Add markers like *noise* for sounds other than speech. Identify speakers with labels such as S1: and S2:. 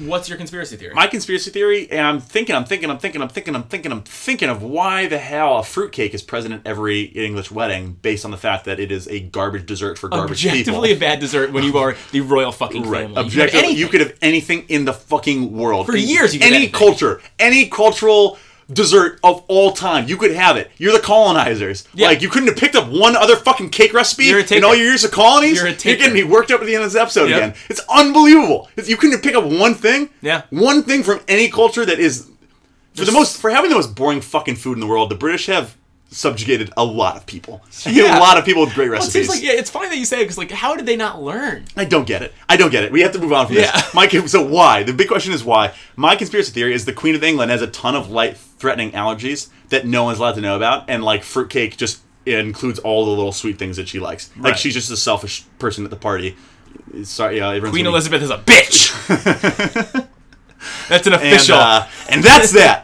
S1: What's your conspiracy theory?
S2: My conspiracy theory, and I'm thinking, I'm thinking, I'm thinking, I'm thinking, I'm thinking, I'm thinking of why the hell a fruitcake is present at every English wedding based on the fact that it is a garbage dessert for garbage people.
S1: Objectively
S2: people.
S1: a bad dessert when you are the royal fucking
S2: Right.
S1: family. You could have anything.
S2: you could have anything in the fucking world.
S1: For years you could have
S2: any culture, any cultural dessert of all time, you could have it. You're the colonizers.
S1: Yeah.
S2: Like you couldn't have picked up one other fucking cake recipe in all your years of colonies.
S1: You're a
S2: You're getting me worked up at the end of this episode
S1: Yep.
S2: again. It's unbelievable. You couldn't have picked up one thing.
S1: Yeah.
S2: One thing from any culture that is for the most for having the most boring fucking food in the world. The British have subjugated a lot of people. *laughs*
S1: Yeah.
S2: a lot of people with great
S1: Well, it
S2: recipes.
S1: seems like yeah, it's funny that you say it because like, how did they not learn?
S2: I don't get it. I don't get it. We have to move on from
S1: Yeah.
S2: this. My, so why? The big question is why. My conspiracy theory is the Queen of England has a ton of life-threatening allergies that no one's allowed to know about, and like fruitcake just includes all the little sweet things that she likes. Like she's just a selfish person at the party. Sorry, yeah, everyone's
S1: Queen
S2: gonna be-
S1: Elizabeth is a bitch. *laughs* That's an
S2: And,
S1: official.
S2: uh, and that's that.